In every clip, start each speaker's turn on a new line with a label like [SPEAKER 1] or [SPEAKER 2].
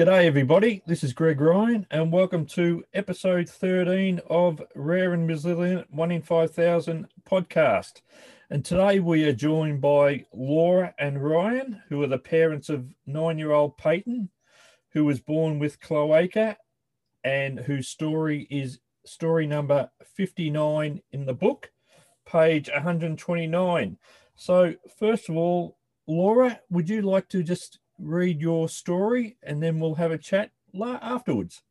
[SPEAKER 1] G'day, everybody. This is Greg Ryan, and welcome to episode 13 of Rare and Resilient 1 in 5000 podcast. And today we are joined by Laura and Ryan, who are the parents of nine year old Peyton, who was born with cloaca and whose story is story number 59 in the book, page 129. So, first of all, Laura, would you like to just read your story and then we'll have a chat afterwards.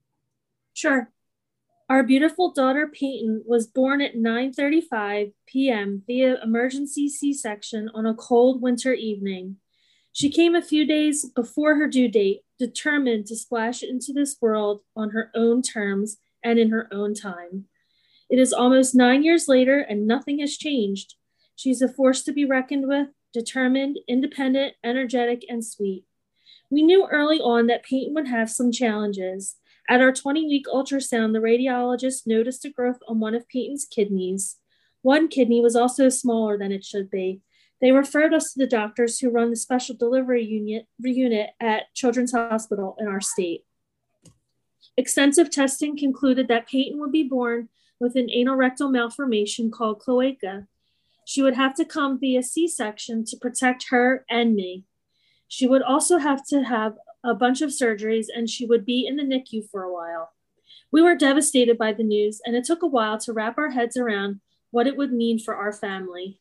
[SPEAKER 2] Sure. Our beautiful daughter Peyton was born at 9:35 p.m. via emergency C-section on a cold winter evening. She came a few days before her due date, determined to splash into this world on her own terms and in her own time. It is almost 9 years later and nothing has changed. She's a force to be reckoned with, determined, independent, energetic, and sweet. We knew early on that Peyton would have some challenges. At our 20 week ultrasound, the radiologist noticed a growth on one of Peyton's kidneys. One kidney was also smaller than it should be. They referred us to the doctors who run the special delivery unit, unit at Children's Hospital in our state. Extensive testing concluded that Peyton would be born with an anal rectal malformation called cloaca. She would have to come via C section to protect her and me. She would also have to have a bunch of surgeries and she would be in the NICU for a while. We were devastated by the news, and it took a while to wrap our heads around what it would mean for our family.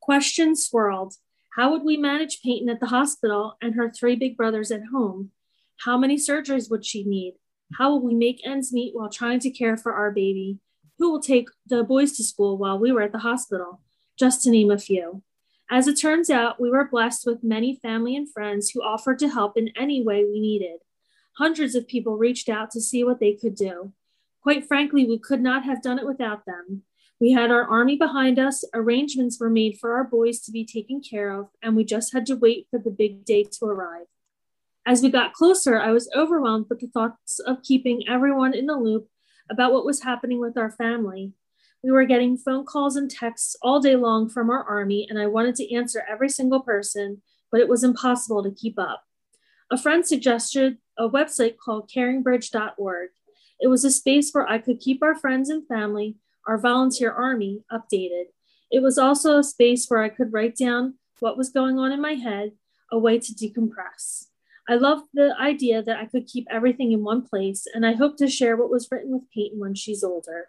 [SPEAKER 2] Questions swirled. How would we manage Peyton at the hospital and her three big brothers at home? How many surgeries would she need? How will we make ends meet while trying to care for our baby? Who will take the boys to school while we were at the hospital? Just to name a few. As it turns out, we were blessed with many family and friends who offered to help in any way we needed. Hundreds of people reached out to see what they could do. Quite frankly, we could not have done it without them. We had our army behind us, arrangements were made for our boys to be taken care of, and we just had to wait for the big day to arrive. As we got closer, I was overwhelmed with the thoughts of keeping everyone in the loop about what was happening with our family. We were getting phone calls and texts all day long from our army, and I wanted to answer every single person, but it was impossible to keep up. A friend suggested a website called caringbridge.org. It was a space where I could keep our friends and family, our volunteer army, updated. It was also a space where I could write down what was going on in my head, a way to decompress. I loved the idea that I could keep everything in one place, and I hope to share what was written with Peyton when she's older.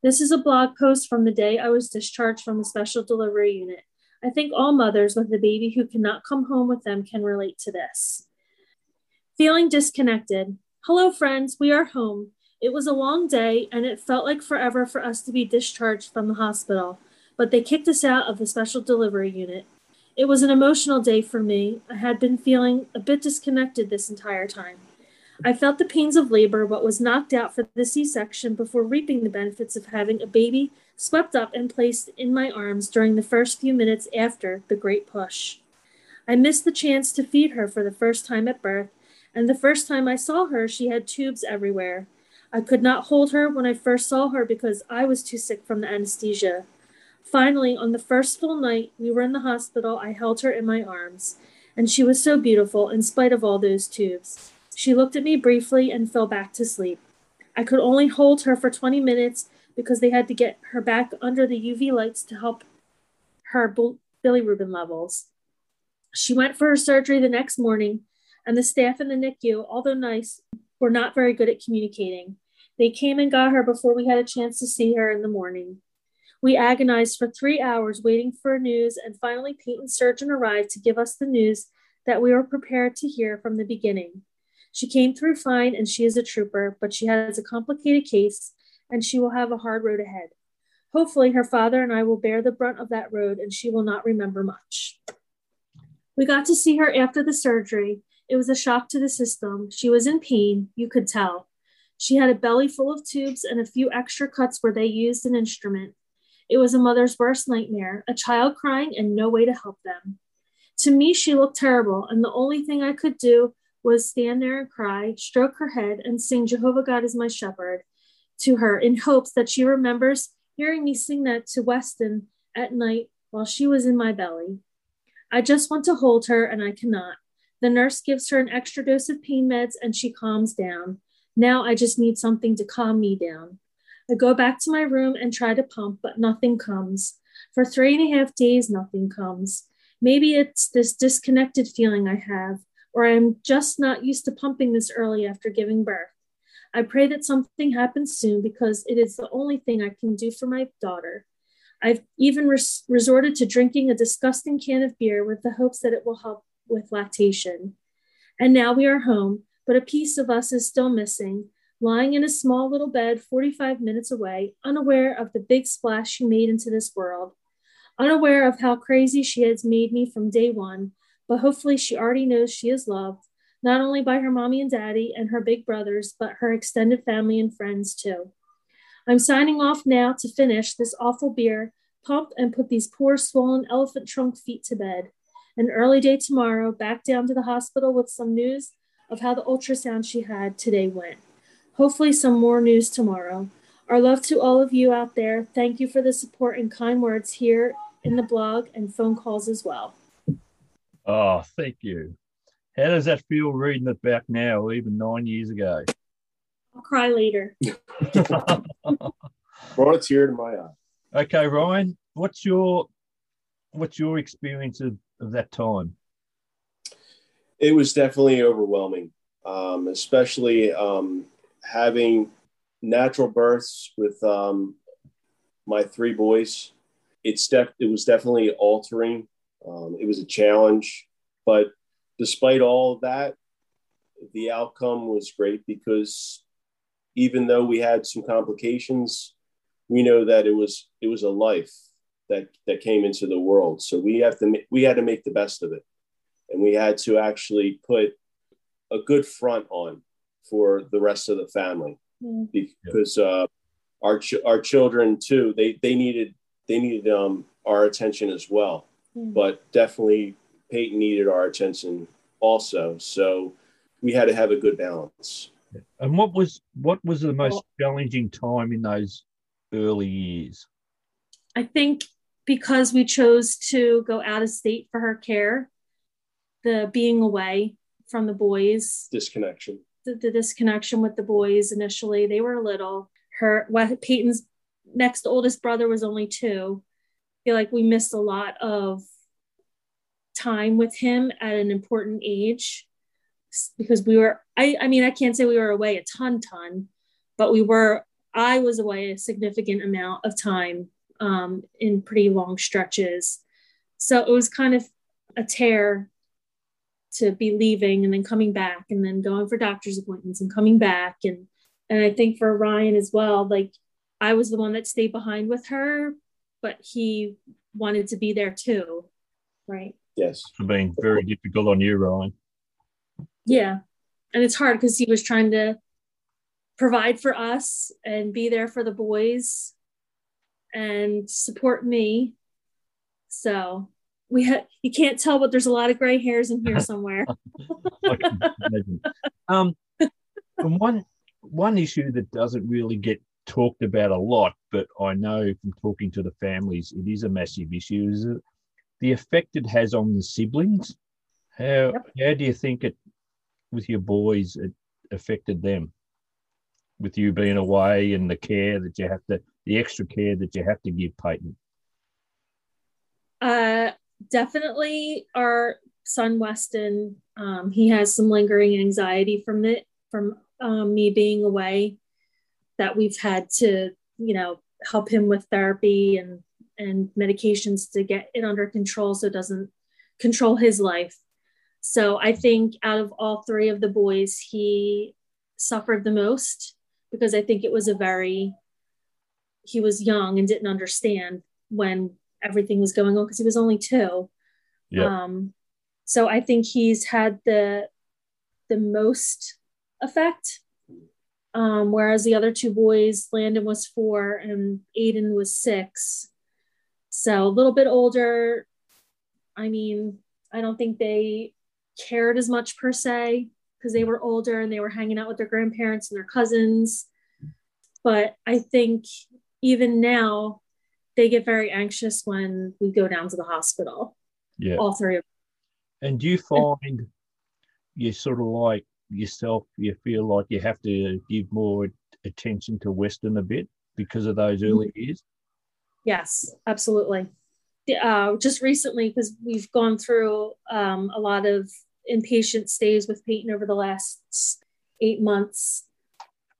[SPEAKER 2] This is a blog post from the day I was discharged from the special delivery unit. I think all mothers with a baby who cannot come home with them can relate to this. Feeling disconnected. Hello, friends, we are home. It was a long day and it felt like forever for us to be discharged from the hospital, but they kicked us out of the special delivery unit. It was an emotional day for me. I had been feeling a bit disconnected this entire time. I felt the pains of labor, but was knocked out for the C section before reaping the benefits of having a baby swept up and placed in my arms during the first few minutes after the great push. I missed the chance to feed her for the first time at birth, and the first time I saw her, she had tubes everywhere. I could not hold her when I first saw her because I was too sick from the anesthesia. Finally, on the first full night we were in the hospital, I held her in my arms, and she was so beautiful in spite of all those tubes. She looked at me briefly and fell back to sleep. I could only hold her for 20 minutes because they had to get her back under the UV lights to help her bilirubin levels. She went for her surgery the next morning, and the staff in the NICU, although nice, were not very good at communicating. They came and got her before we had a chance to see her in the morning. We agonized for three hours waiting for news, and finally, Peyton's surgeon arrived to give us the news that we were prepared to hear from the beginning. She came through fine and she is a trooper, but she has a complicated case and she will have a hard road ahead. Hopefully, her father and I will bear the brunt of that road and she will not remember much. We got to see her after the surgery. It was a shock to the system. She was in pain, you could tell. She had a belly full of tubes and a few extra cuts where they used an instrument. It was a mother's worst nightmare a child crying and no way to help them. To me, she looked terrible, and the only thing I could do was stand there and cry, stroke her head, and sing Jehovah God is my shepherd to her in hopes that she remembers hearing me sing that to Weston at night while she was in my belly. I just want to hold her, and I cannot. The nurse gives her an extra dose of pain meds and she calms down. Now I just need something to calm me down. I go back to my room and try to pump, but nothing comes. For three and a half days, nothing comes. Maybe it's this disconnected feeling I have, or I'm just not used to pumping this early after giving birth. I pray that something happens soon because it is the only thing I can do for my daughter. I've even res- resorted to drinking a disgusting can of beer with the hopes that it will help with lactation. And now we are home, but a piece of us is still missing, lying in a small little bed 45 minutes away, unaware of the big splash she made into this world, unaware of how crazy she has made me from day one, but hopefully she already knows she is loved, not only by her mommy and daddy and her big brothers, but her extended family and friends too. I'm signing off now to finish this awful beer, pump and put these poor swollen elephant trunk feet to bed. An early day tomorrow, back down to the hospital with some news of how the ultrasound she had today went. Hopefully, some more news tomorrow. Our love to all of you out there. Thank you for the support and kind words here in the blog and phone calls as well.
[SPEAKER 1] Oh, thank you. How does that feel reading it back now, even nine years ago?
[SPEAKER 2] I'll cry later.
[SPEAKER 3] Brought a tear to my eye.
[SPEAKER 1] Okay, Ryan, what's your what's your experience of, of that time?
[SPEAKER 3] It was definitely overwhelming, um, especially um, having natural births with um, my three boys. It's def- it was definitely altering. Um, it was a challenge, but despite all of that, the outcome was great because even though we had some complications, we know that it was it was a life that that came into the world. So we have to we had to make the best of it, and we had to actually put a good front on for the rest of the family
[SPEAKER 2] Mm.
[SPEAKER 3] because uh, our ch- our children too they they needed they needed um, our attention as well,
[SPEAKER 2] Mm.
[SPEAKER 3] but definitely Peyton needed our attention also. So we had to have a good balance.
[SPEAKER 1] And what was what was the most
[SPEAKER 2] Well-
[SPEAKER 1] challenging time in those early years?
[SPEAKER 2] I think because we chose to go out of state for her care, the being away from the boys,
[SPEAKER 3] Disconnection.
[SPEAKER 2] the, the disconnection with the boys initially, they were little. Her Peyton's next oldest brother was only two. Feel like we missed a lot of time with him at an important age because we were I I mean I can't say we were away a ton ton, but we were I was away a significant amount of time um, in pretty long stretches. So it was kind of a tear to be leaving and then coming back and then going for doctor's appointments and coming back and and I think for Ryan as well, like I was the one that stayed behind with her, but he wanted to be there too. Right.
[SPEAKER 3] Yes.
[SPEAKER 1] For being very difficult on you, Ryan.
[SPEAKER 2] Yeah. And it's hard because he was trying to provide for us and be there for the boys and support me. So we had you can't tell, but there's a lot of gray hairs in here somewhere.
[SPEAKER 1] I can imagine. Um, and one one issue that doesn't really get talked about a lot, but I know from talking to the families, it is a massive issue. Is it the effect it has on the siblings? How how do you think it with your boys it affected them? With you being away and the care that you have to, the extra care that you have to give Peyton.
[SPEAKER 2] Uh, definitely our son Weston. Um, he has some lingering anxiety from it, from um, me being away. That we've had to, you know, help him with therapy and and medications to get it under control so it doesn't control his life. So I think out of all three of the boys, he suffered the most because I think it was a very he was young and didn't understand when everything was going on because he was only two.
[SPEAKER 1] Yeah.
[SPEAKER 2] Um, so I think he's had the the most effect. Um, whereas the other two boys, Landon was four and Aiden was six. So a little bit older. I mean, I don't think they cared as much per se because they were older and they were hanging out with their grandparents and their cousins. But I think even now, they get very anxious when we go down to the hospital.
[SPEAKER 1] Yeah.
[SPEAKER 2] All three of them.
[SPEAKER 1] And do you find you sort of like yourself, you feel like you have to give more attention to Weston a bit because of those
[SPEAKER 2] Mm-hmm.
[SPEAKER 1] early years?
[SPEAKER 2] Yes, absolutely. Uh, just recently, because we've gone through um, a lot of inpatient stays with Peyton over the last eight months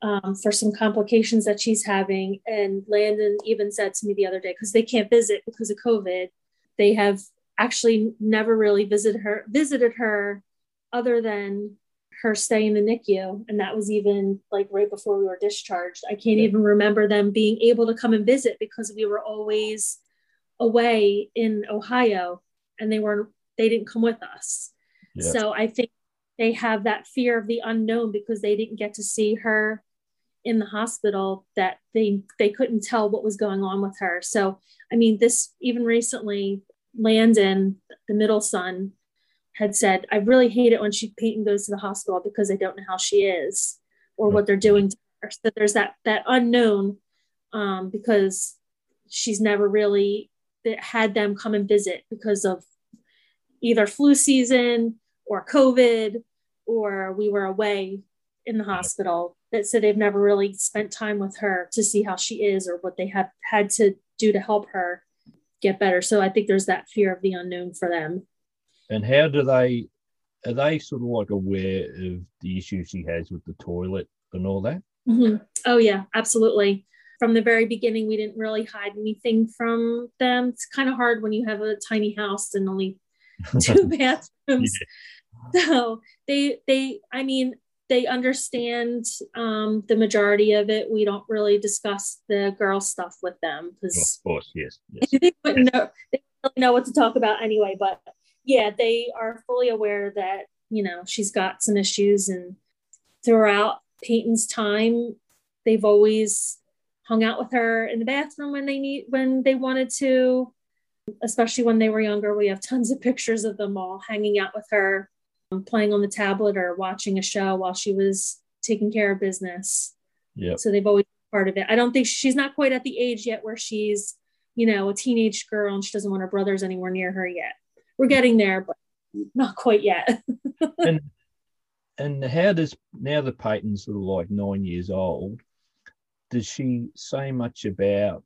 [SPEAKER 2] um, for some complications that she's having. And Landon even said to me the other day, because they can't visit because of COVID, they have actually never really visited her visited her other than her stay in the NICU. And that was even like right before we were discharged. I can't even remember them being able to come and visit because we were always away in Ohio and they weren't, they didn't come with us.
[SPEAKER 1] Yeah.
[SPEAKER 2] So I think they have that fear of the unknown because they didn't get to see her in the hospital that they they couldn't tell what was going on with her. So I mean this even recently Landon, the middle son, had said, I really hate it when she Peyton goes to the hospital because I don't know how she is or what they're doing to her. So there's that that unknown um, because she's never really had them come and visit because of either flu season or COVID or we were away in the hospital. That so they've never really spent time with her to see how she is or what they have had to do to help her get better. So I think there's that fear of the unknown for them.
[SPEAKER 1] And how do they are they sort of like aware of the issues she has with the toilet and all that?
[SPEAKER 2] Mhm. Oh yeah, absolutely. From the very beginning, we didn't really hide anything from them. It's kind of hard when you have a tiny house and only two bathrooms. So they they I mean they understand um, the majority of it. We don't really discuss the girl stuff with them because of
[SPEAKER 1] course, yes. yes.
[SPEAKER 2] they wouldn't know they don't really know what to talk about anyway. But yeah, they are fully aware that you know she's got some issues, and throughout Peyton's time, they've always hung out with her in the bathroom when they need when they wanted to. Especially when they were younger, we have tons of pictures of them all hanging out with her, um, playing on the tablet or watching a show while she was taking care of business.
[SPEAKER 1] Yeah.
[SPEAKER 2] So they've always been part of it. I don't think she's not quite at the age yet where she's, you know, a teenage girl and she doesn't want her brothers anywhere near her yet. We're getting there, but not quite yet.
[SPEAKER 1] and and how does now the Peyton's like nine years old, does she say much about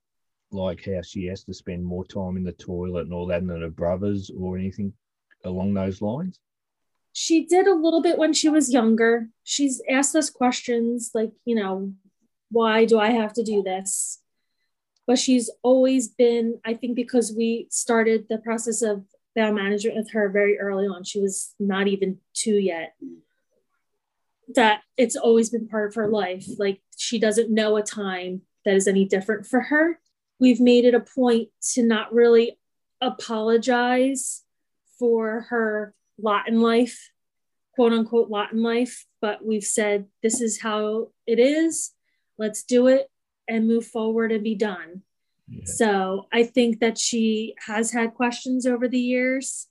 [SPEAKER 1] like how she has to spend more time in the toilet and all that than her brothers or anything along those lines?
[SPEAKER 2] she did a little bit when she was younger. She's asked us questions like, you know, why do I have to do this? But she's always been, I think, because we started the process of bowel management with her very early on. She was not even two yet. That it's always been part of her life. Like she doesn't know a time that is any different for her. We've made it a point to not really apologize for her lot in life, quote unquote lot in life, but we've said this is how it is. Let's do it and move forward and be done.
[SPEAKER 1] Yeah.
[SPEAKER 2] So I think that she has had questions over the years,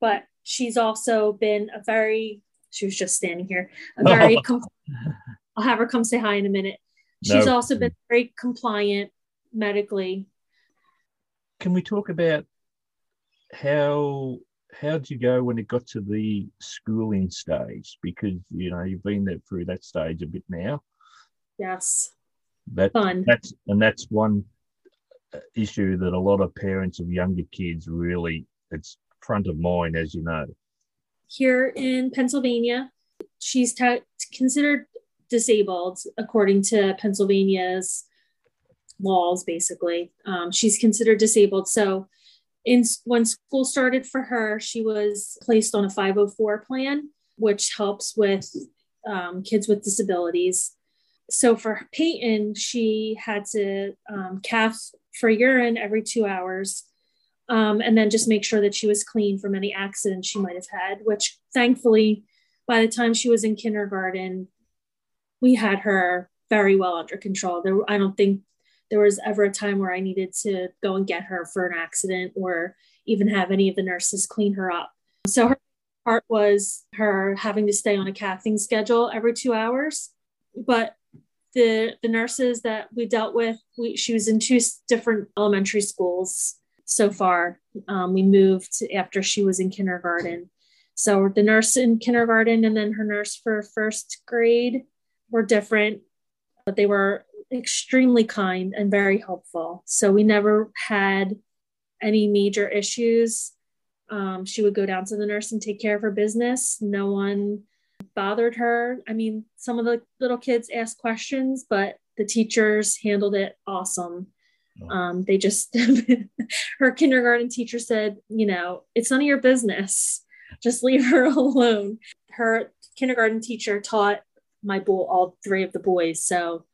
[SPEAKER 2] but she's also been a very, she was just standing here, a very, com- I'll have her come say hi in a minute. She's
[SPEAKER 1] No.
[SPEAKER 2] also been very compliant medically.
[SPEAKER 1] Can we talk about how how'd you go when it got to the schooling stage? Because you know you've been there through that stage a bit now.
[SPEAKER 2] Yes.
[SPEAKER 1] That
[SPEAKER 2] Fun.
[SPEAKER 1] that's and that's one issue that a lot of parents of younger kids really it's front of mind, as you know.
[SPEAKER 2] here in Pennsylvania. She's t- considered disabled according to Pennsylvania's laws. Basically, um, she's considered disabled. So, in when school started for her, she was placed on a 504 plan, which helps with um, kids with disabilities. So for Peyton, she had to um, cath for urine every two hours um, and then just make sure that she was clean from any accidents she might have had, which thankfully, by the time she was in kindergarten, we had her very well under control. There, I don't think there was ever a time where I needed to go and get her for an accident or even have any of the nurses clean her up. So her part was her having to stay on a cathing schedule every two hours, but the the nurses that we dealt with, we, she was in two different elementary schools so far. Um, we moved after she was in kindergarten. So the nurse in kindergarten and then her nurse for first grade were different, but they were extremely kind and very helpful. So we never had any major issues. Um, she would go down to the nurse and take care of her business. No one bothered her. I mean, some of the little kids asked questions, but the teachers handled it awesome. Oh. Um, they just, her kindergarten teacher said, you know, it's none of your business. Just leave her alone. Her kindergarten teacher taught my boy, all three of the boys. So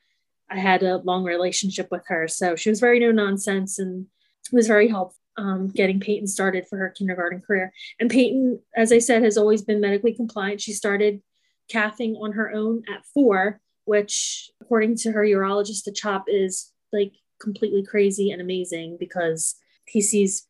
[SPEAKER 2] I had a long relationship with her. So she was very no nonsense and was very helpful um, getting Peyton started for her kindergarten career. And Peyton, as I said, has always been medically compliant. She started cathing on her own at four, which, according to her urologist, the CHOP is like completely crazy and amazing because he sees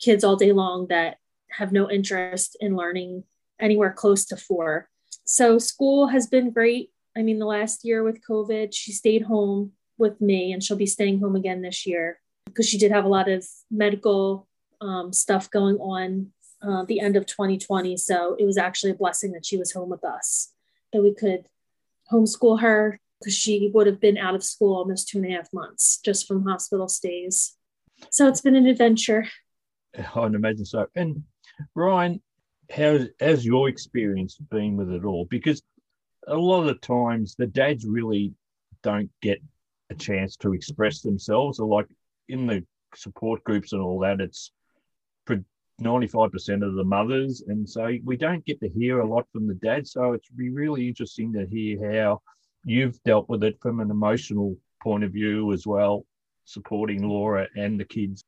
[SPEAKER 2] kids all day long that have no interest in learning anywhere close to four. So school has been great. I mean, the last year with COVID, she stayed home with me and she'll be staying home again this year because she did have a lot of medical um, stuff going on uh, the end of 2020. So it was actually a blessing that she was home with us, that we could homeschool her because she would have been out of school almost two and a half months just from hospital stays. So it's been an adventure.
[SPEAKER 1] I can imagine so. And Ryan, how's, how's your experience been with it all? Because a lot of the times the dads really don't get a chance to express themselves or like in the support groups and all that it's 95% of the mothers. And so we don't get to hear a lot from the dads so it's be really interesting to hear how you've dealt with it from an emotional point of view as well supporting laura and the kids.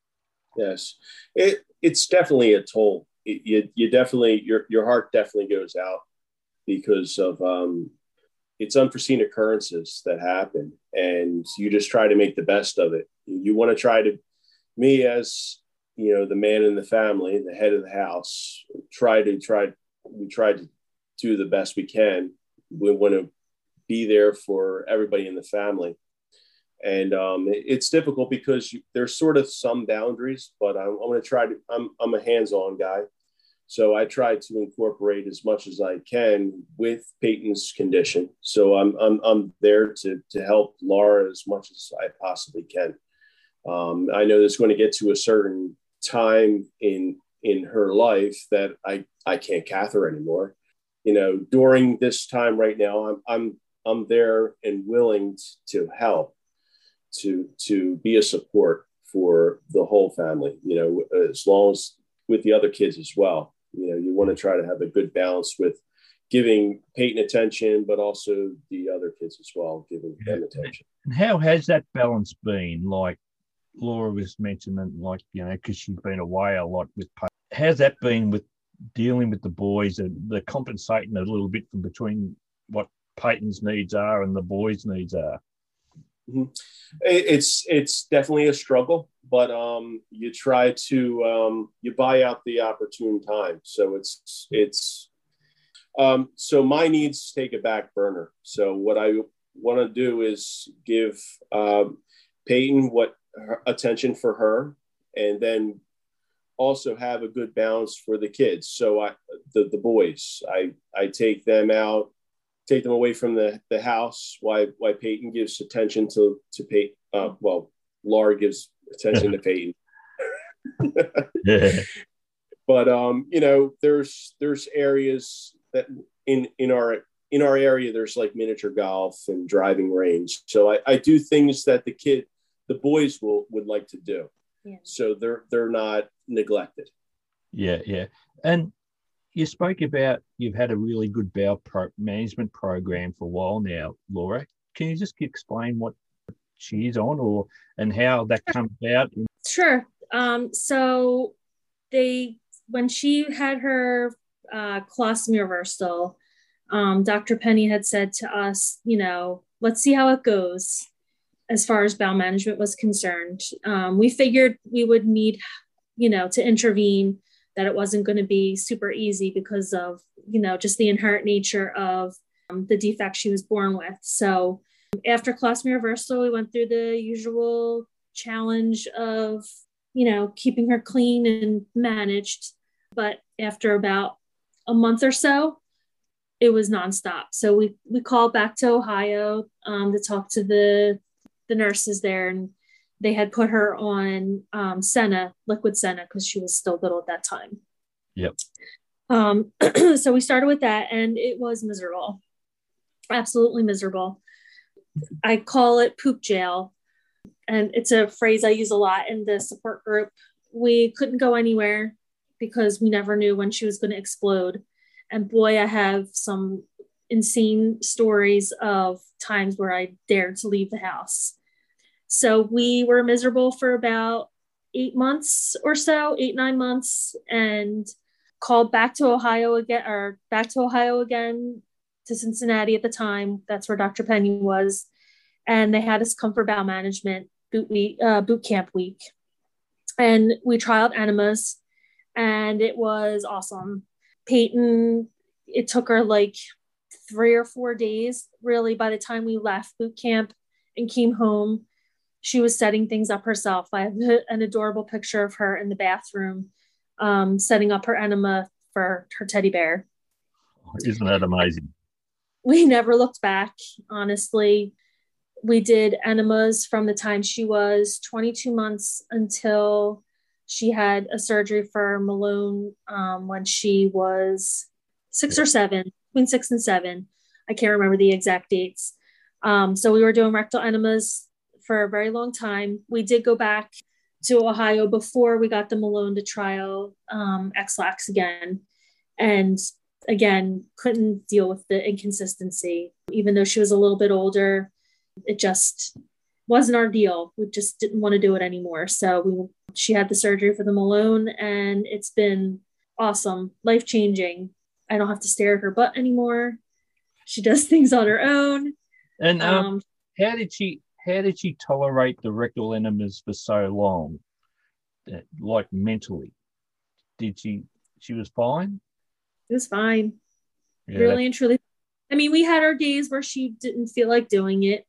[SPEAKER 3] Yes. It, it's definitely a toll. It, you, you definitely your, your heart definitely goes out because of um, it's unforeseen occurrences that happen and you just try to make the best of it you want to try to me as you know the man in the family the head of the house try to try we try to do the best we can we want to be there for everybody in the family and um, it's difficult because you, there's sort of some boundaries but i'm, I'm going to try to I'm, I'm a hands-on guy so I try to incorporate as much as I can with Peyton's condition. So I'm, I'm, I'm there to, to help Laura as much as I possibly can. Um, I know there's going to get to a certain time in, in her life that I, I can't cath her anymore. You know, during this time right now, I'm, I'm, I'm there and willing to help, to, to be a support for the whole family, you know, as long as with the other kids as well you know you want to try to have a good balance with giving Peyton attention, but also the other kids as well, giving them attention.
[SPEAKER 1] And how has that balance been? Like Laura was mentioning, like, you know, because she's been away a lot with. How's that been with dealing with the boys and the compensating a little bit from between what Peyton's needs are and the boys' needs are?
[SPEAKER 3] Mm-hmm. It's it's definitely a struggle, but um, you try to um, you buy out the opportune time. So it's it's um, so my needs take a back burner. So what I want to do is give um, Peyton what attention for her, and then also have a good balance for the kids. So I the the boys I I take them out take them away from the, the house. Why why Peyton gives attention to to Peyton. Uh, well, Laura gives attention to Peyton. But um, you know, there's there's areas that in in our in our area there's like miniature golf and driving range. So I, I do things that the kid the boys will would like to do. Yeah. So they're they're not neglected.
[SPEAKER 1] Yeah, yeah. And you spoke about you've had a really good bowel pro- management program for a while now, Laura. Can you just explain what she's on or and how that comes out?
[SPEAKER 2] Sure. Um, so they when she had her uh, colostomy reversal, um, Dr. Peña had said to us, you know, let's see how it goes as far as bowel management was concerned. Um, we figured we would need, you know, to intervene that it wasn't going to be super easy because of you know just the inherent nature of um, the defect she was born with so after colostomy reversal we went through the usual challenge of you know keeping her clean and managed but after about a month or so, it was nonstop. So we we called back to Ohio um, to talk to the the nurses there, and they had put her on um, Senna, liquid Senna, because she was still little at that time.
[SPEAKER 1] Yep.
[SPEAKER 2] Um, so we started with that, and it was miserable, absolutely miserable. I call it poop jail, and it's a phrase I use a lot in the support group. We couldn't go anywhere because we never knew when she was going to explode. And boy, I have some insane stories of times where I dared to leave the house. So we were miserable for about eight months or so, eight, nine months, and called back to Ohio again, or back to Ohio again to Cincinnati at the time. That's where Dr. Peña was. And they had us come for bowel management boot week, uh, boot camp week. And we trialed enemas and it was awesome. Peyton, it took her like three or four days, really, by the time we left boot camp and came home. She was setting things up herself. I have an adorable picture of her in the bathroom um, setting up her enema for her teddy bear.
[SPEAKER 1] Isn't that amazing?
[SPEAKER 2] We never looked back, honestly. We did enemas from the time she was 22 months until she had a surgery for Malone um, when she was six or seven, between six and seven. I can't remember the exact dates. Um, so we were doing rectal enemas for a very long time. We did go back to Ohio before we got the Malone to trial um, Ex-Lax again. And again, couldn't deal with the inconsistency. Even though she was a little bit older, it just wasn't our deal. We just didn't want to do it anymore. So we she had the surgery for the Malone and it's been awesome, life changing. I don't have to stare at her butt anymore. She does things on her own.
[SPEAKER 1] And um, um, how did she how did she tolerate the rectal enemas for so long? Like mentally, did she? She was fine.
[SPEAKER 2] It was fine, yeah. really and truly. I mean, we had our days where she didn't feel like doing it,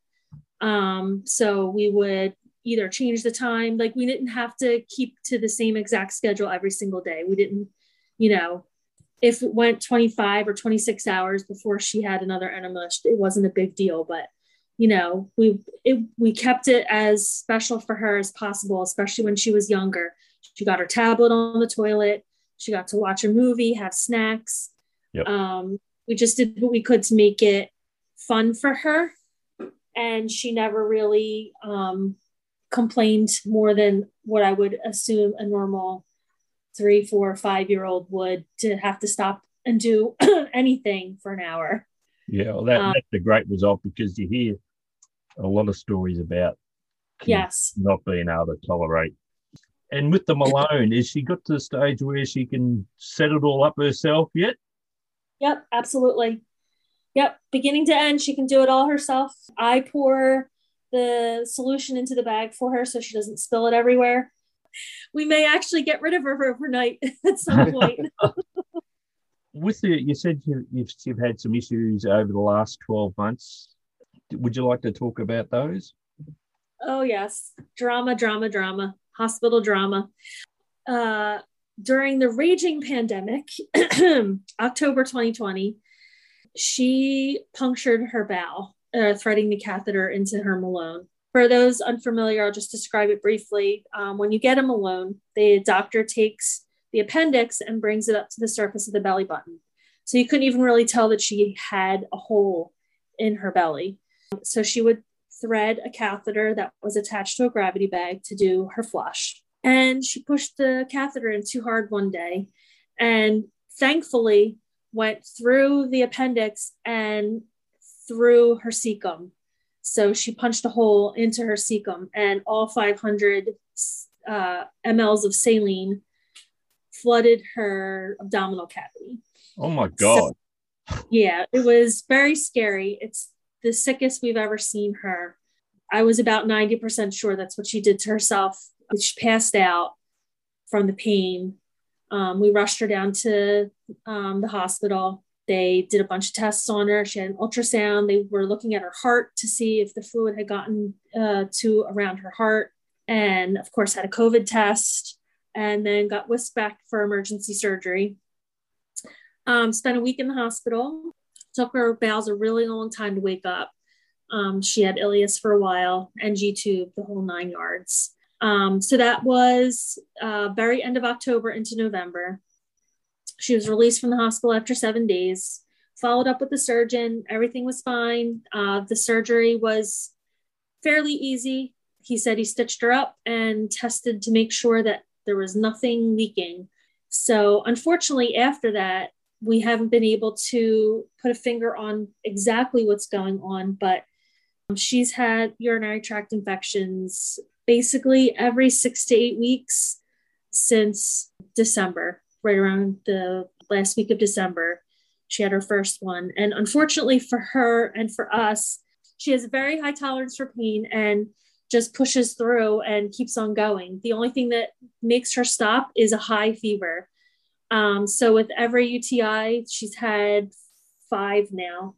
[SPEAKER 2] um, so we would either change the time. Like we didn't have to keep to the same exact schedule every single day. We didn't, you know, if it went 25 or 26 hours before she had another enema, it wasn't a big deal. But you know, we it, we kept it as special for her as possible, especially when she was younger. She got her tablet on the toilet. She got to watch a movie, have snacks. Yep. Um, we just did what we could to make it fun for her, and she never really um, complained more than what I would assume a normal three, four, five year old would to have to stop and do anything for an hour.
[SPEAKER 1] Yeah, well, that, um, that's a great result because you hear a lot of stories about
[SPEAKER 2] yes
[SPEAKER 1] not being able to tolerate. And with the Malone, is she got to the stage where she can set it all up herself yet?
[SPEAKER 2] Yep, absolutely. Yep, beginning to end, she can do it all herself. I pour the solution into the bag for her so she doesn't spill it everywhere. We may actually get rid of her overnight at some point.
[SPEAKER 1] With the, you said you, you've, you've had some issues over the last 12 months. Would you like to talk about those?
[SPEAKER 2] Oh, yes. Drama, drama, drama, hospital drama. Uh, during the raging pandemic, October 2020, she punctured her bowel, uh, threading the catheter into her Malone. For those unfamiliar, I'll just describe it briefly. Um, when you get a Malone, the doctor takes the appendix and brings it up to the surface of the belly button. So you couldn't even really tell that she had a hole in her belly. So she would thread a catheter that was attached to a gravity bag to do her flush. And she pushed the catheter in too hard one day and thankfully went through the appendix and through her cecum. So she punched a hole into her cecum, and all 500 uh, mLs of saline flooded her abdominal cavity.
[SPEAKER 1] Oh my God.
[SPEAKER 2] So, yeah, it was very scary. It's the sickest we've ever seen her. I was about 90% sure that's what she did to herself. She passed out from the pain. Um, we rushed her down to um, the hospital. They did a bunch of tests on her. She had an ultrasound. They were looking at her heart to see if the fluid had gotten uh, to around her heart. And of course, had a COVID test and then got whisked back for emergency surgery. Um, spent a week in the hospital. Took her bowels a really long time to wake up. Um, she had ileus for a while, NG tube, the whole nine yards. Um, so that was uh, very end of October into November. She was released from the hospital after seven days. Followed up with the surgeon. Everything was fine. Uh, the surgery was fairly easy. He said he stitched her up and tested to make sure that there was nothing leaking. So, unfortunately, after that, we haven't been able to put a finger on exactly what's going on, but um, she's had urinary tract infections basically every six to eight weeks since December, right around the last week of December. She had her first one. And unfortunately for her and for us, she has a very high tolerance for pain and just pushes through and keeps on going. The only thing that makes her stop is a high fever. Um, so with every UTI, she's had five now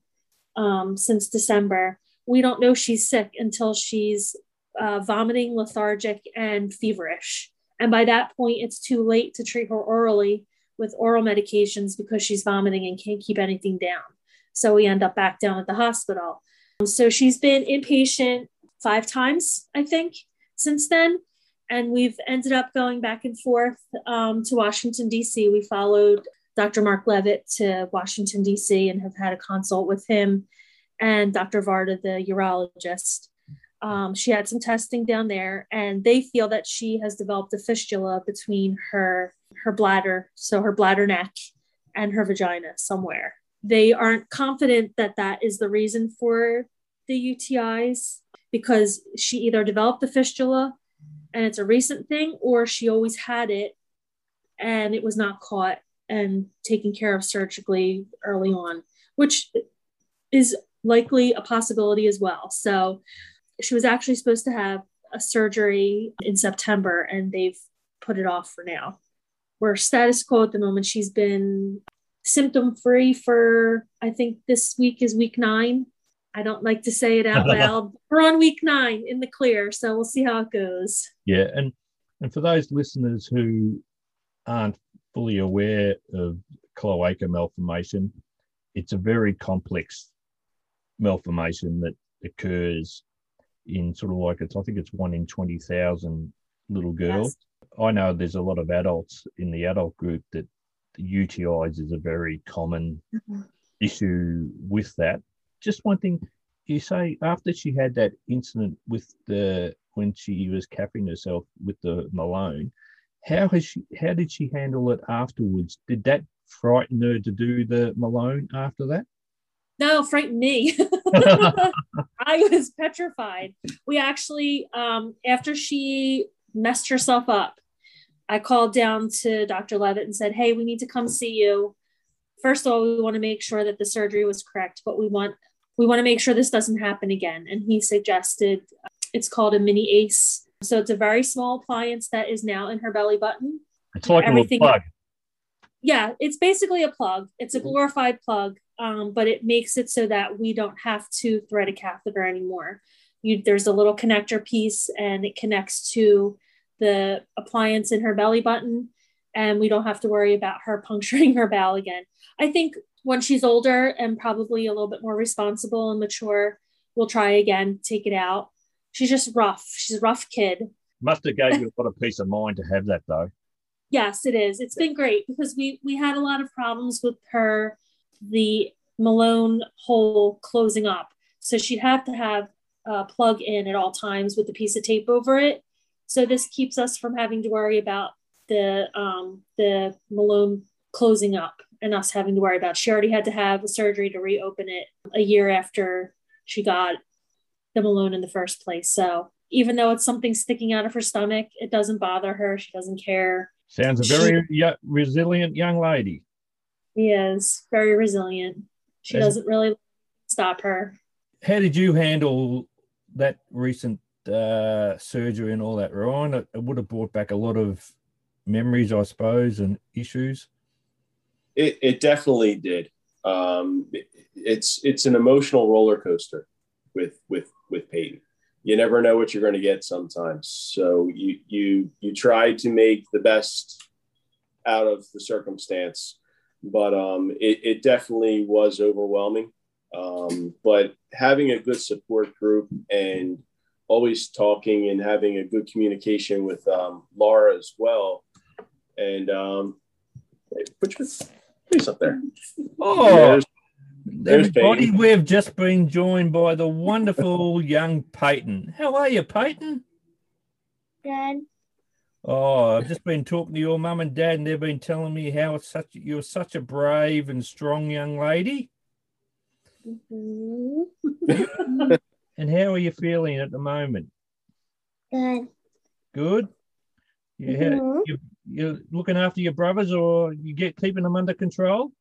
[SPEAKER 2] um, since December. We don't know she's sick until she's uh, vomiting, lethargic, and feverish. And by that point, it's too late to treat her orally with oral medications because she's vomiting and can't keep anything down. So we end up back down at the hospital. So she's been inpatient five times, I think, since then. And we've ended up going back and forth um, to Washington, D.C. We followed Dr. Marc Levitt to Washington, D.C., and have had a consult with him and Dr. Varda, the urologist. Um, she had some testing down there, and they feel that she has developed a fistula between her her bladder, so her bladder neck, and her vagina somewhere. They aren't confident that that is the reason for the UTIs because she either developed the fistula and it's a recent thing, or she always had it and it was not caught and taken care of surgically early on, which is likely a possibility as well. So she was actually supposed to have a surgery in September and they've put it off for now. We're status quo at the moment. She's been symptom free for, I think this week is week nine. I don't like to say it out loud. We're on week nine in the clear, so we'll see how it goes.
[SPEAKER 1] Yeah, and and for those listeners who aren't fully aware of cloaca malformation, it's a very complex malformation that occurs in sort of like it's I think it's one in twenty thousand little girls. Yes. I know there's a lot of adults in the adult group that UTIs is a very common mm-hmm. issue with that just one thing you say after she had that incident with the when she was cathing herself with the Malone, how has she how did she handle it afterwards? Did that frighten her to do the Malone after that?
[SPEAKER 2] No, frightened me. I was petrified. We actually, um, after she messed herself up, I called down to Dr. Levitt and said, Hey, we need to come see you. First of all, we want to make sure that the surgery was correct, but we want we want to make sure this doesn't happen again. And he suggested uh, it's called a mini ace. So it's a very small appliance that is now in her belly button.
[SPEAKER 1] It's like Everything, a plug.
[SPEAKER 2] Yeah, it's basically a plug. It's a glorified plug, um, but it makes it so that we don't have to thread a catheter anymore. You, there's a little connector piece and it connects to the appliance in her belly button and we don't have to worry about her puncturing her bowel again. I think when she's older and probably a little bit more responsible and mature, we'll try again, take it out. She's just rough. She's a rough kid.
[SPEAKER 1] Must have gave you a lot of peace of mind to have that though.
[SPEAKER 2] Yes, it is. It's been great because we we had a lot of problems with her the Malone hole closing up. So she'd have to have a plug in at all times with a piece of tape over it. So this keeps us from having to worry about the um, the Malone closing up and us having to worry about. She already had to have a surgery to reopen it a year after she got the Malone in the first place. So even though it's something sticking out of her stomach, it doesn't bother her. She doesn't care.
[SPEAKER 1] Sounds a very she, resilient young lady.
[SPEAKER 2] Yes, very resilient. She doesn't really stop her.
[SPEAKER 1] How did you handle that recent uh, surgery and all that, Ryan? It, it would have brought back a lot of memories, I suppose, and issues.
[SPEAKER 3] It, it definitely did. Um, it, it's it's an emotional roller coaster with with with Peyton. You never know what you're going to get sometimes. So you you you try to make the best out of the circumstance. but um, it, it definitely was overwhelming. Um, but having a good support group and always talking and having a good communication with um, Laura as well. And um, put your face up there.
[SPEAKER 1] Oh,
[SPEAKER 3] There's-
[SPEAKER 1] everybody,
[SPEAKER 3] Peyton.
[SPEAKER 1] we've just been joined by the wonderful young Peyton. How are you, Peyton?
[SPEAKER 4] Good.
[SPEAKER 1] Oh, I've just been talking to your mum and dad, and they've been telling me how it's such you're such a brave and strong young lady.
[SPEAKER 4] Mhm.
[SPEAKER 1] And how are you feeling at the moment?
[SPEAKER 4] Good.
[SPEAKER 1] Good. You, ha-
[SPEAKER 4] Mhm.
[SPEAKER 1] you you're looking after your brothers, or you get keeping them under control.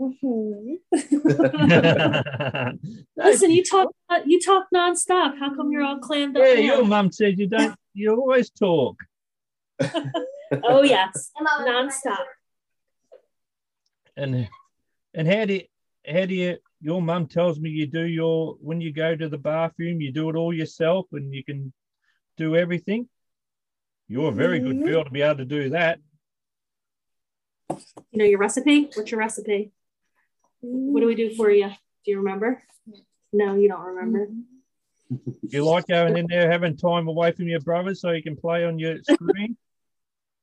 [SPEAKER 4] Mhm.
[SPEAKER 2] Listen, you talk you talk nonstop. How come you're all clammed up?
[SPEAKER 1] yeah,
[SPEAKER 2] now?
[SPEAKER 1] your mum said you don't. You always talk.
[SPEAKER 2] Oh yes, nonstop.
[SPEAKER 1] And and how do you, how do you? Your mum tells me you do your when you go to the bathroom, you do it all yourself, and you can do everything. You're a very good
[SPEAKER 4] Mhm.
[SPEAKER 1] girl to be able to do that.
[SPEAKER 2] You know your recipe? What's your recipe? What do we do for you? Do you remember? No, you don't remember.
[SPEAKER 1] You like going in there having time away from your brothers so you can play on your screen.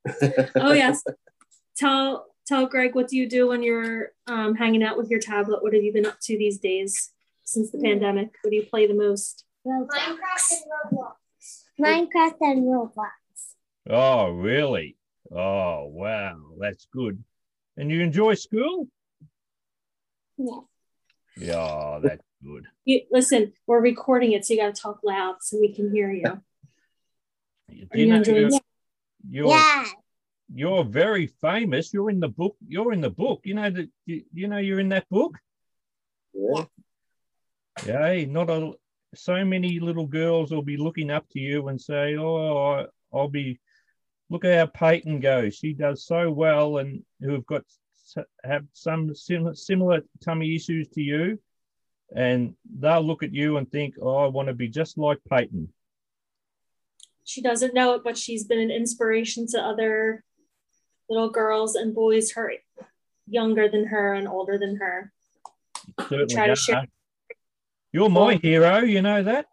[SPEAKER 2] Oh yes. Tell tell Greg what do you do when you're um, hanging out with your tablet? What have you been up to these days since the pandemic? What do you play the most?
[SPEAKER 4] Minecraft and Roblox. Minecraft and Roblox.
[SPEAKER 1] Oh, really? Oh, wow, that's good. And you enjoy school?
[SPEAKER 4] Yes.
[SPEAKER 1] Yeah, that's good.
[SPEAKER 2] You, listen, we're recording it, so you got to talk loud so we can hear you. Are
[SPEAKER 1] you
[SPEAKER 2] you
[SPEAKER 1] know
[SPEAKER 2] enjoying
[SPEAKER 1] you're,
[SPEAKER 2] it?
[SPEAKER 1] you're,
[SPEAKER 4] Yeah.
[SPEAKER 1] you're very famous. You're in the book. You're in the book. You know that you, you know you're in that book.
[SPEAKER 3] Yeah.
[SPEAKER 1] Yeah, not a so many little girls will be looking up to you and say, "Oh, I, I'll be." Look at how Peyton goes. She does so well, and who have got have some sim- similar tummy issues to you, and they'll look at you and think, "Oh, I want to be just like Peyton."
[SPEAKER 2] She doesn't know it, but she's been an inspiration to other little girls and boys her younger than her and older than her.
[SPEAKER 1] Certainly
[SPEAKER 2] Try to share-
[SPEAKER 1] You're my hero. You know that.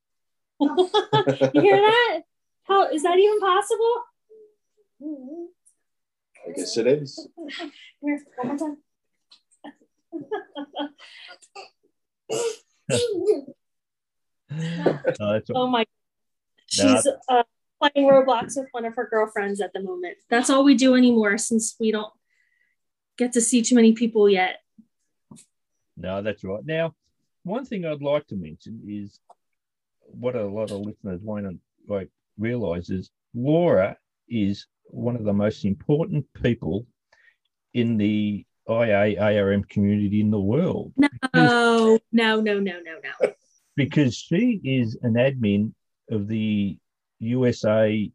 [SPEAKER 2] you hear that? How is that even possible?
[SPEAKER 3] I guess it is.
[SPEAKER 2] Here, one more time.
[SPEAKER 1] Oh,
[SPEAKER 2] Oh my! She's uh, playing Roblox with one of her girlfriends at the moment. That's all we do anymore since we don't get to see too many people yet.
[SPEAKER 1] No, that's right. Now, one thing I'd like to mention is what a lot of listeners won't like realize is Laura is one of the most important people in the IA ARM community in the world
[SPEAKER 2] No, no, no, no, no, no.
[SPEAKER 1] because she is an admin of the USA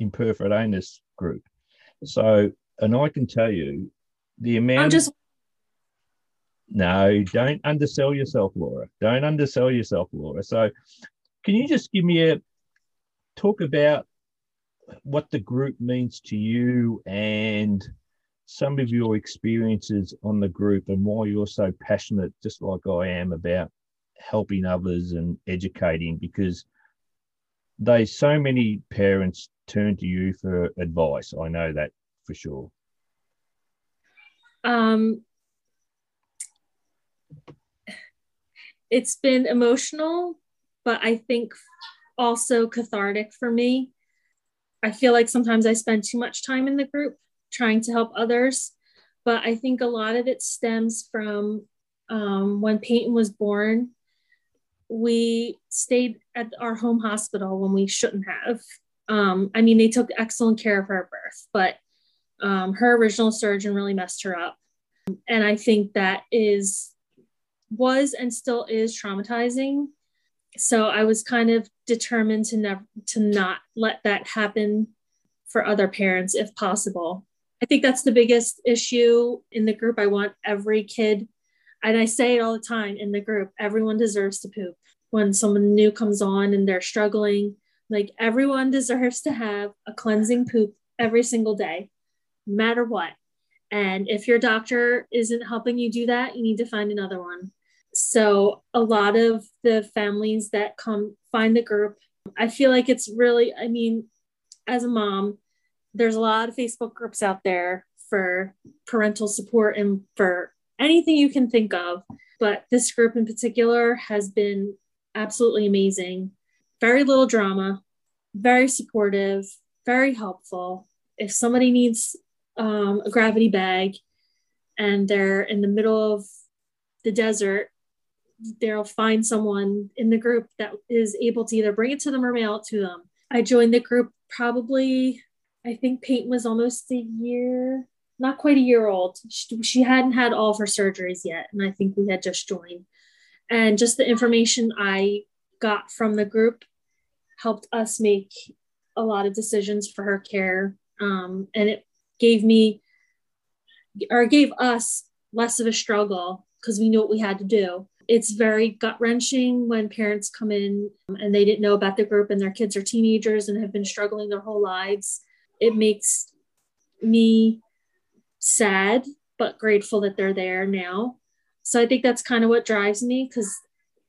[SPEAKER 1] Imperforate Anus group. So, and I can tell you the amount.
[SPEAKER 2] I'm just
[SPEAKER 1] No, don't undersell yourself, Laura. Don't undersell yourself, Laura. So, can you just give me a talk about what the group means to you and some of your experiences on the group and why you're so passionate, just like I am, about helping others and educating because they so many parents turn to you for advice. I know that for sure.
[SPEAKER 2] um it's been emotional but i think also cathartic for me i feel like sometimes i spend too much time in the group trying to help others but i think a lot of it stems from um, when peyton was born we stayed at our home hospital when we shouldn't have. Um, i mean they took excellent care of her at birth but um, her original surgeon really messed her up. And i think that is was and still is traumatizing so i was kind of determined to never to not let that happen for other parents if possible. I think that's the biggest issue in the group. I want every kid and i say it all the time in the group everyone deserves to poop. When someone new comes on and they're struggling like everyone deserves to have a cleansing poop every single day no matter what. And if your doctor isn't helping you do that, you need to find another one. So, a lot of the families that come find the group, I feel like it's really, I mean, as a mom, there's a lot of Facebook groups out there for parental support and for anything you can think of. But this group in particular has been absolutely amazing. Very little drama, very supportive, very helpful. If somebody needs um, a gravity bag and they're in the middle of the desert, they'll find someone in the group that is able to either bring it to them or mail it to them. I joined the group probably, I think Peyton was almost a year, not quite a year old. She, she hadn't had all of her surgeries yet, and I think we had just joined. And just the information I got from the group helped us make a lot of decisions for her care. Um, and it gave me or gave us less of a struggle because we knew what we had to do. It's very gut wrenching when parents come in and they didn't know about the group and their kids are teenagers and have been struggling their whole lives. It makes me sad, but grateful that they're there now. So I think that's kind of what drives me because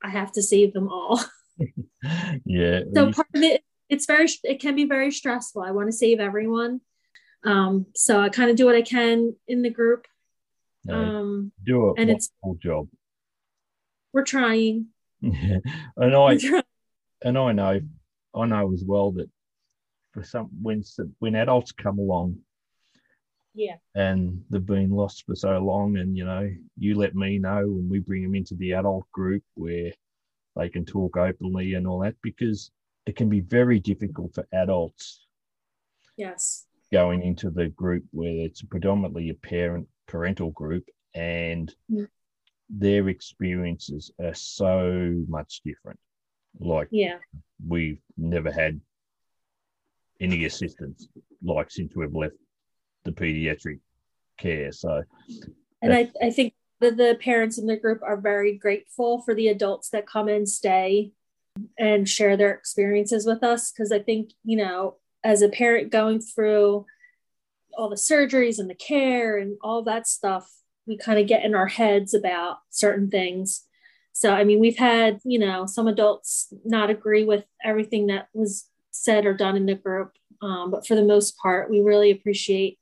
[SPEAKER 2] I have to save them all.
[SPEAKER 1] yeah.
[SPEAKER 2] So part of it, it's very, it can be very stressful. I want to save everyone. Um, so I kind of do what I can in the group.
[SPEAKER 1] Um, do a and it's job.
[SPEAKER 2] We're trying.
[SPEAKER 1] Yeah. And I, and I know, I know as well that for some, when, when adults come along,
[SPEAKER 2] yeah.
[SPEAKER 1] And they've been lost for so long. And, you know, you let me know when we bring them into the adult group where they can talk openly and all that because it can be very difficult for adults.
[SPEAKER 2] Yes.
[SPEAKER 1] Going into the group where it's predominantly a parent parental group and mm. Their experiences are so much different. Like
[SPEAKER 2] yeah,
[SPEAKER 1] we've never had any assistance like since we've left the pediatric care. So
[SPEAKER 2] and I, I think the, the parents in the group are very grateful for the adults that come and stay and share their experiences with us because I think, you know, as a parent going through all the surgeries and the care and all that stuff, we kind of get in our heads about certain things. So, I mean, we've had, you know, some adults not agree with everything that was said or done in the group. Um, but for the most part, we really appreciate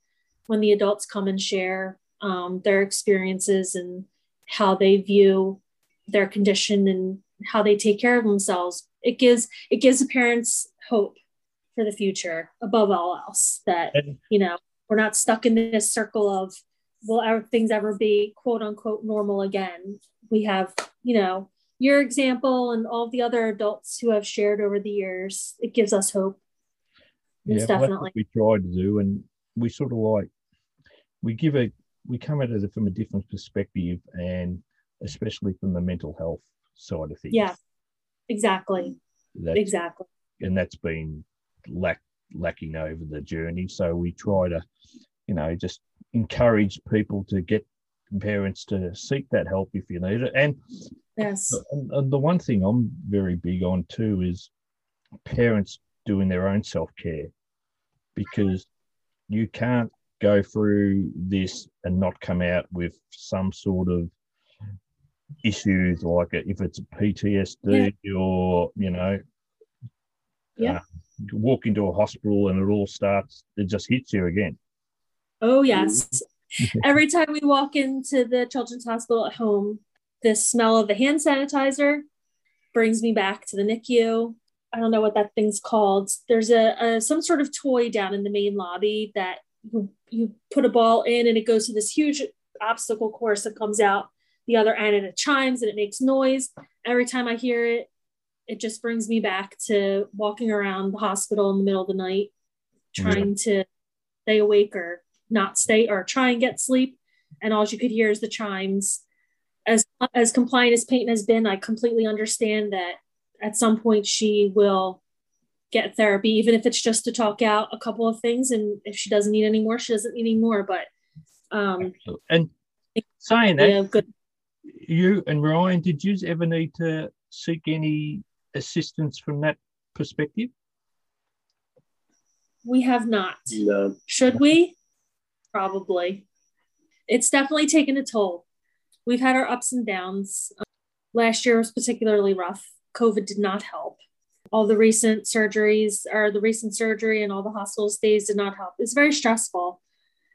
[SPEAKER 2] when the adults come and share um, their experiences and how they view their condition and how they take care of themselves it gives it gives the parents hope for the future above all else that you know we're not stuck in this circle of will ever, things ever be quote unquote normal again we have you know your example and all the other adults who have shared over the years it gives us hope
[SPEAKER 1] it's yeah, definitely we try to do and we sort of like we give a we come at it from a different perspective and especially from the mental health side of things.
[SPEAKER 2] Yeah, exactly. That's, exactly.
[SPEAKER 1] And that's been lack, lacking over the journey. So we try to, you know, just encourage people to get parents to seek that help if you need it. And
[SPEAKER 2] yes,
[SPEAKER 1] and the one thing I'm very big on too is parents doing their own self care because you can't go through this and not come out with some sort of issues like if it's PTSD yeah. or you know
[SPEAKER 2] yeah
[SPEAKER 1] uh, walk into a hospital and it all starts it just hits you again
[SPEAKER 2] oh yes mm-hmm. every time we walk into the children's hospital at home the smell of the hand sanitizer brings me back to the NICU I don't know what that thing's called there's a, a some sort of toy down in the main lobby that you, you put a ball in and it goes to this huge obstacle course that comes out the other end and it chimes and it makes noise. Every time I hear it, it just brings me back to walking around the hospital in the middle of the night, trying yeah. to stay awake or not stay or try and get sleep. And all you could hear is the chimes. As as compliant as Peyton has been, I completely understand that at some point she will get therapy, even if it's just to talk out a couple of things. And if she doesn't need any more, she doesn't need any more. But um,
[SPEAKER 1] and saying that, good. you and Ryan, did you ever need to seek any assistance from that perspective?
[SPEAKER 2] We have not.
[SPEAKER 3] No.
[SPEAKER 2] Should we? Probably. it's definitely taken a toll. We've had our ups and downs. Last year was particularly rough. COVID did not help. All the recent surgeries or the recent surgery and all the hospital stays did not help. It's very stressful,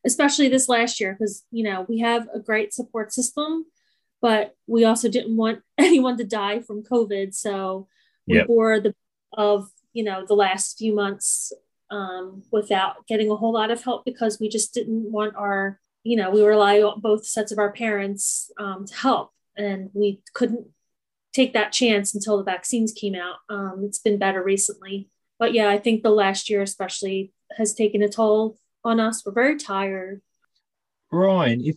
[SPEAKER 2] especially this last year because, you know, we have a great support system, but we also didn't want anyone to die from COVID. So we
[SPEAKER 1] Yep.
[SPEAKER 2] bore the of, you know, the last few months um, without getting a whole lot of help because we just didn't want our, you know, we rely on both sets of our parents um, to help. And we couldn't take that chance until the vaccines came out. Um, it's been better recently. But yeah, I think the last year, especially, has taken a toll on us. We're very tired.
[SPEAKER 1] Ryan, if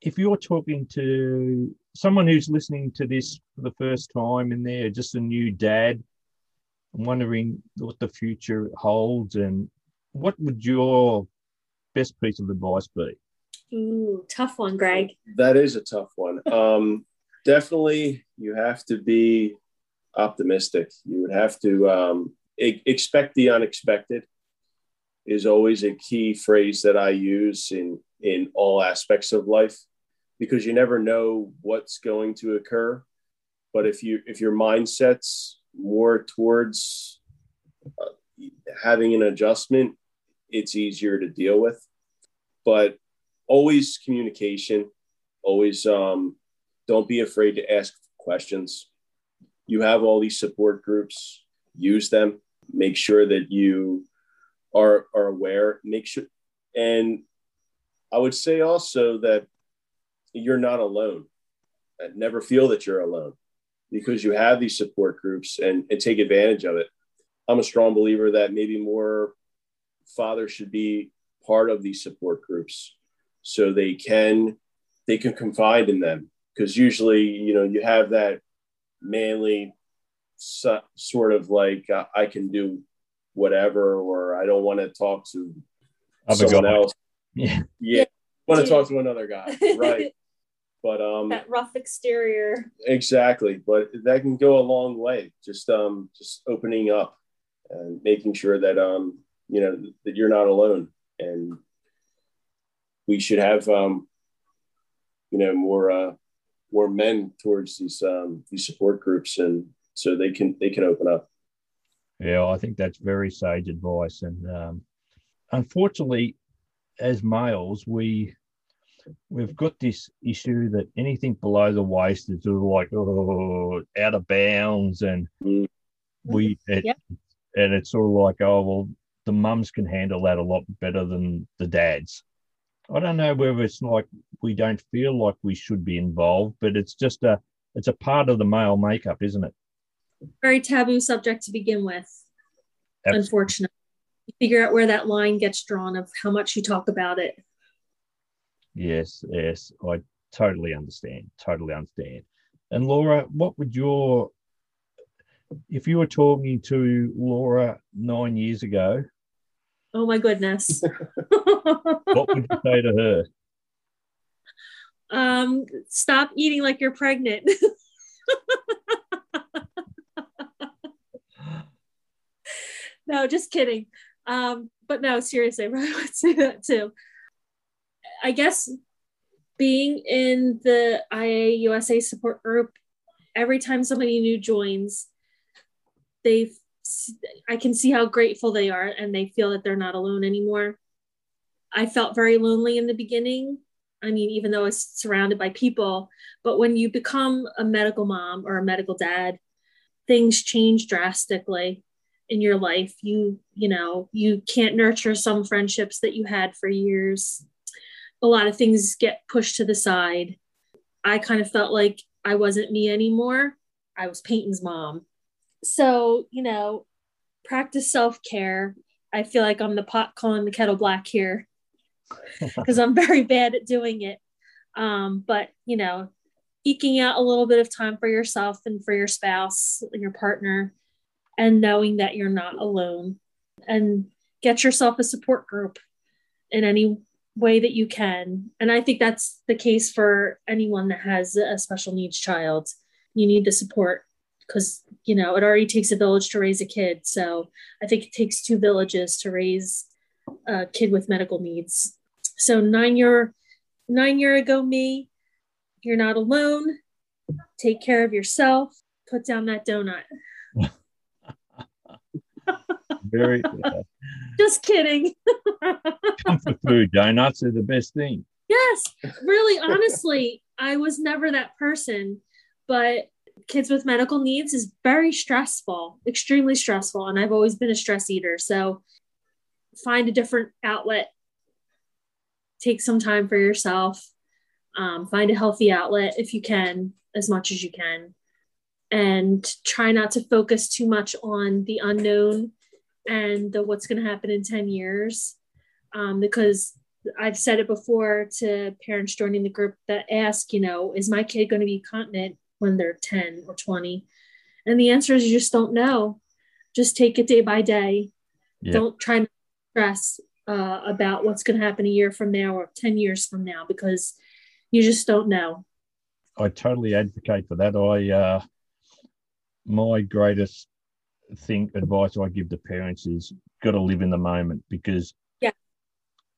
[SPEAKER 1] if you're talking to someone who's listening to this for the first time and they're just a new dad, wondering what the future holds, and what would your best piece of advice be?
[SPEAKER 2] Ooh, tough one, Greg.
[SPEAKER 3] That is a tough one. Um, definitely, you have to be optimistic. You would have to um, e- expect the unexpected. Is always a key phrase that I use in in all aspects of life, because you never know what's going to occur. But if you if your mindset's more towards uh, having an adjustment, it's easier to deal with. But always communication always um, don't be afraid to ask questions. You have all these support groups use them make sure that you are are aware make sure and i would say also that you're not alone. Never feel that you're alone because you have these support groups and, and take advantage of it. I'm a strong believer that maybe more fathers should be part of these support groups so they can they can confide in them. Because usually you know you have that manly so, sort of like uh, i can do whatever or i don't want to talk to
[SPEAKER 1] Other
[SPEAKER 3] someone else.
[SPEAKER 1] Yeah.
[SPEAKER 3] yeah want to talk to another guy. Right but um
[SPEAKER 2] that rough exterior.
[SPEAKER 3] exactly but that can go a long way just um just opening up and making sure that um you know that you're not alone and we should have um you know more uh more men towards these um these support groups and so they can they can open up
[SPEAKER 1] Yeah, I think that's very sage advice. And um, unfortunately, as males, we we've got this issue that anything below the waist is sort of like oh, out of bounds, and
[SPEAKER 3] Mm.
[SPEAKER 1] we it,
[SPEAKER 2] Yep.
[SPEAKER 1] and it's sort of like oh well, the mums can handle that a lot better than the dads. I don't know whether it's like we don't feel like we should be involved, but it's just a it's a part of the male makeup, isn't it?
[SPEAKER 2] Very taboo subject to begin with.
[SPEAKER 1] Abs-
[SPEAKER 2] Unfortunately, you figure out where that line gets drawn of how much you talk about it.
[SPEAKER 1] Yes, yes, I totally understand. Totally understand. And Laura, what would your, if you were talking to Laura nine years ago,
[SPEAKER 2] Oh my goodness.
[SPEAKER 1] what would you say to her?
[SPEAKER 2] um, stop eating like you're pregnant. no, just kidding. Um, but no, seriously, I would say that too. I guess being in the IA USA support group, every time somebody new joins, they I can see how grateful they are and they feel that they're not alone anymore. I felt very lonely in the beginning. I mean, even though I was surrounded by people, but when you become a medical mom or a medical dad, things change drastically in your life. You, you know, you can't nurture some friendships that you had for years. A lot of things get pushed to the side. I kind of felt like I wasn't me anymore. I was Peyton's mom. So, you know, practice self care. I feel like I'm the pot calling the kettle black here because I'm very bad at doing it. Um, but, you know, eking out a little bit of time for yourself and for your spouse and your partner, and knowing that you're not alone, and get yourself a support group in any way that you can. And I think that's the case for anyone that has a special needs child. You need the support because you know it already takes a village to raise a kid so i think it takes two villages to raise a kid with medical needs so nine year nine year ago me, you're not alone. Take care of yourself. Put down that donut.
[SPEAKER 1] Very.
[SPEAKER 2] Just kidding.
[SPEAKER 1] comfort food donuts are the best thing.
[SPEAKER 2] Yes, really, honestly, I was never that person, but kids with medical needs is very stressful, extremely stressful. And I've always been a stress eater. So find a different outlet, take some time for yourself, um, find a healthy outlet if you can, as much as you can, and try not to focus too much on the unknown and the what's going to happen in 10 years. Um, because I've said it before to parents joining the group that ask, you know, is my kid going to be continent when they're 10 or 20? And the answer is you just don't know. Just take it day by day.
[SPEAKER 1] Yeah.
[SPEAKER 2] Don't try to stress uh, about what's going to happen a year from now or 10 years from now because you just don't know.
[SPEAKER 1] I totally advocate for that. I uh, my greatest thing advice I give to parents is got to live in the moment because
[SPEAKER 2] Yeah.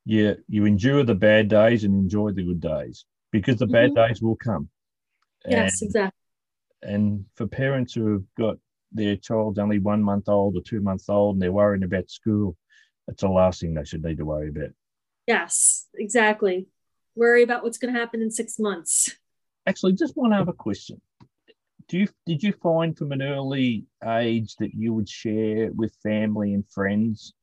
[SPEAKER 1] yeah, you endure the bad days and enjoy the good days because the bad
[SPEAKER 2] Mhm.
[SPEAKER 1] days will come.
[SPEAKER 2] Yes,
[SPEAKER 1] And-
[SPEAKER 2] exactly.
[SPEAKER 1] and for parents who have got their child's only one month old or two months old and they're worrying about school, it's the last thing they should need to worry about.
[SPEAKER 2] Yes, exactly. Worry about what's going to happen in six months.
[SPEAKER 1] Actually, just one other question. Do you did you find from an early age that you would share with family and friends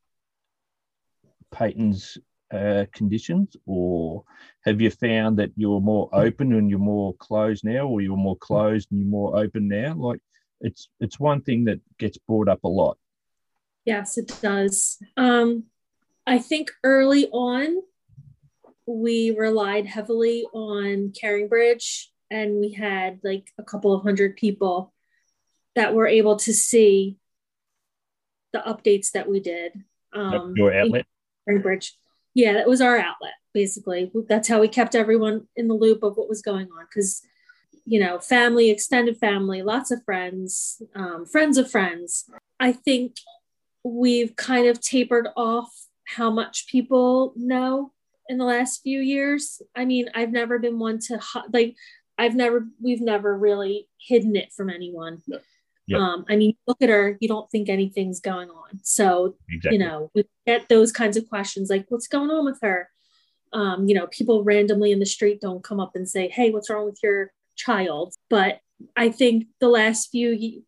[SPEAKER 1] Peyton's uh, conditions, or have you found that you're more open and you're more closed now, or you're more closed and you're more open now? Like it's it's one thing that gets brought up a lot.
[SPEAKER 2] Yes, it does. Um, I think early on, we relied heavily on CaringBridge, and we had like a couple of hundred people that were able to see the updates that we did. Um,
[SPEAKER 1] your outlet.
[SPEAKER 2] CaringBridge. Yeah, that was our outlet, basically. That's how we kept everyone in the loop of what was going on because, you know, family, extended family, lots of friends, um, friends of friends. I think we've kind of tapered off how much people know in the last few years. I mean, I've never been one to like. I've never, we've never really hidden it from anyone.
[SPEAKER 3] No.
[SPEAKER 1] Yep.
[SPEAKER 2] Um, I mean, look at her. You don't think anything's going on. So
[SPEAKER 1] Exactly.
[SPEAKER 2] you know we get those kinds of questions like what's going on with her um, you know people randomly in the street don't come up and say hey what's wrong with your child but i think the last few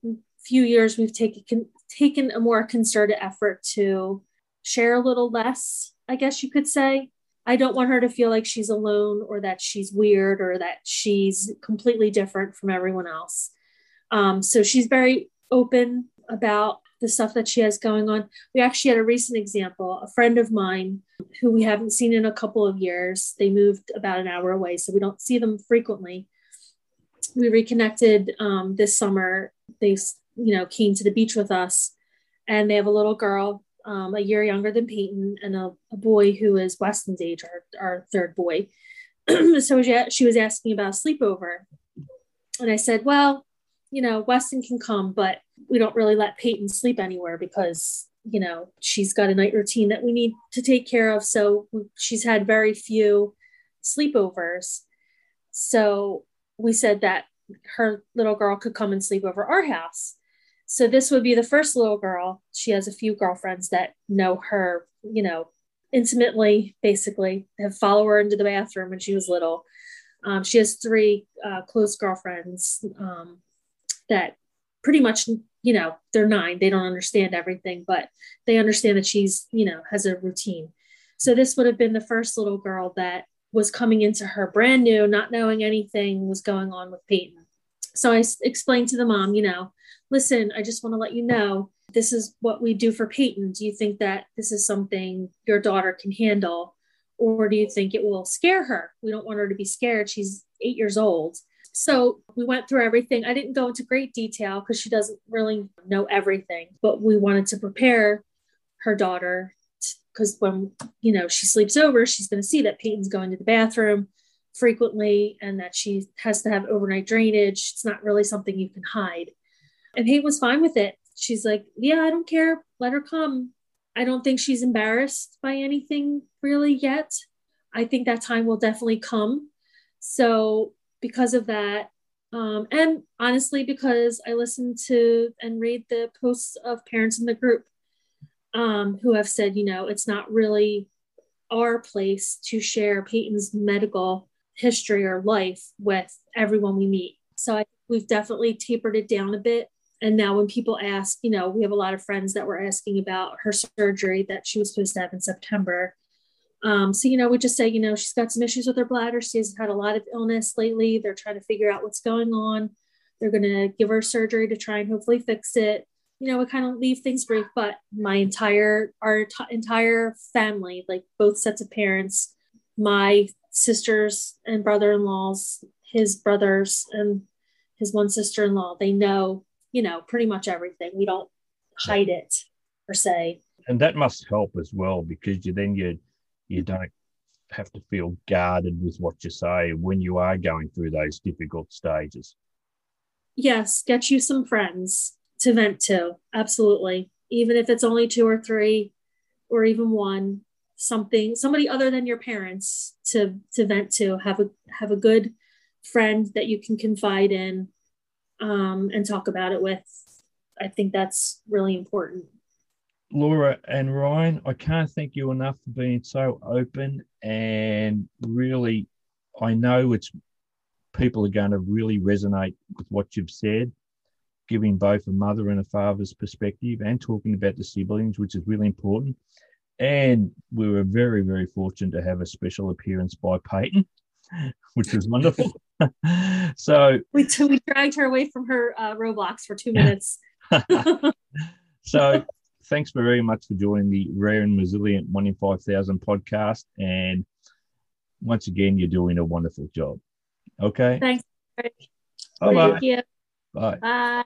[SPEAKER 2] few years we've taken taken a more concerted effort to share a little less i guess you could say i don't want her to feel like she's alone or that she's weird or that she's completely different from everyone else. Um, so she's very open about the stuff that she has going on. We actually had a recent example a friend of mine who we haven't seen in a couple of years. They moved about an hour away so we don't see them frequently. We reconnected um, this summer. They you know came to the beach with us and they have a little girl um, a year younger than peyton and a, a boy who is weston's age our, our third boy so she, she was asking about a sleepover and i said well you know weston can come but we don't really let Peyton sleep anywhere because you know she's got a night routine that we need to take care of. So she's had very few sleepovers. So we said that her little girl could come and sleep over our house. So this would be the first little girl. She has a few girlfriends that know her, you know, intimately, basically, have follow her into the bathroom when she was little. Um, she has three uh, close girlfriends um, that pretty much you know they're nine they don't understand everything but they understand that she's you know has a routine so this would have been the first little girl that was coming into her brand new not knowing anything was going on with peyton so I explained to the mom you know listen i just want to let you know this is what we do for peyton. Do you think that this is something your daughter can handle? Or do you think it will scare her? We don't want her to be scared. She's eight years old. So we went through everything. I didn't go into great detail because she doesn't really know everything, but we wanted to prepare her daughter because when you know she sleeps over, she's going to see that Peyton's going to the bathroom frequently and that she has to have overnight drainage. It's not really something you can hide. And Peyton was fine with it. She's like, "Yeah, I don't care. Let her come." I don't think she's embarrassed by anything really yet. I think that time will definitely come. So, because of that, um, and honestly, because I listen to and read the posts of parents in the group um, who have said, you know, it's not really our place to share Peyton's medical history or life with everyone we meet. So I, we've definitely tapered it down a bit. And now when people ask, you know, we have a lot of friends that were asking about her surgery that she was supposed to have in September. Um, so, you know, we just say, you know, she's got some issues with her bladder. She's had a lot of illness lately. They're trying to figure out what's going on. They're going to give her surgery to try and hopefully fix it. You know, we kind of leave things brief, but my entire, our t- entire family, like both sets of parents, my sisters and brother in laws, his brothers and his one sister in law, they know, you know, pretty much everything. We don't hide it per se.
[SPEAKER 1] And that must help as well because you then you you don't have to feel guarded with what you say when you are going through those difficult stages.
[SPEAKER 2] Yes, get you some friends to vent to. Absolutely. Even if it's only two or three or even one, something somebody other than your parents to to vent to. Have a have a good friend that you can confide in um, and talk about it with. I think that's really important.
[SPEAKER 1] Laura and Ryan, I can't thank you enough for being so open and really, I know it's people are going to really resonate with what you've said, giving both a mother and a father's perspective and talking about the siblings, which is really important. And we were very, very fortunate to have a special appearance by Peyton, which was wonderful. so
[SPEAKER 2] we, t- we dragged her away from her uh, Roblox for two minutes.
[SPEAKER 1] so thanks very much for joining the Rare and Resilient One in 5,000 podcast. And once again, you're doing a wonderful job. Okay.
[SPEAKER 2] Thanks.
[SPEAKER 1] Bye-bye.
[SPEAKER 2] Thank you.
[SPEAKER 1] Bye.
[SPEAKER 2] Bye.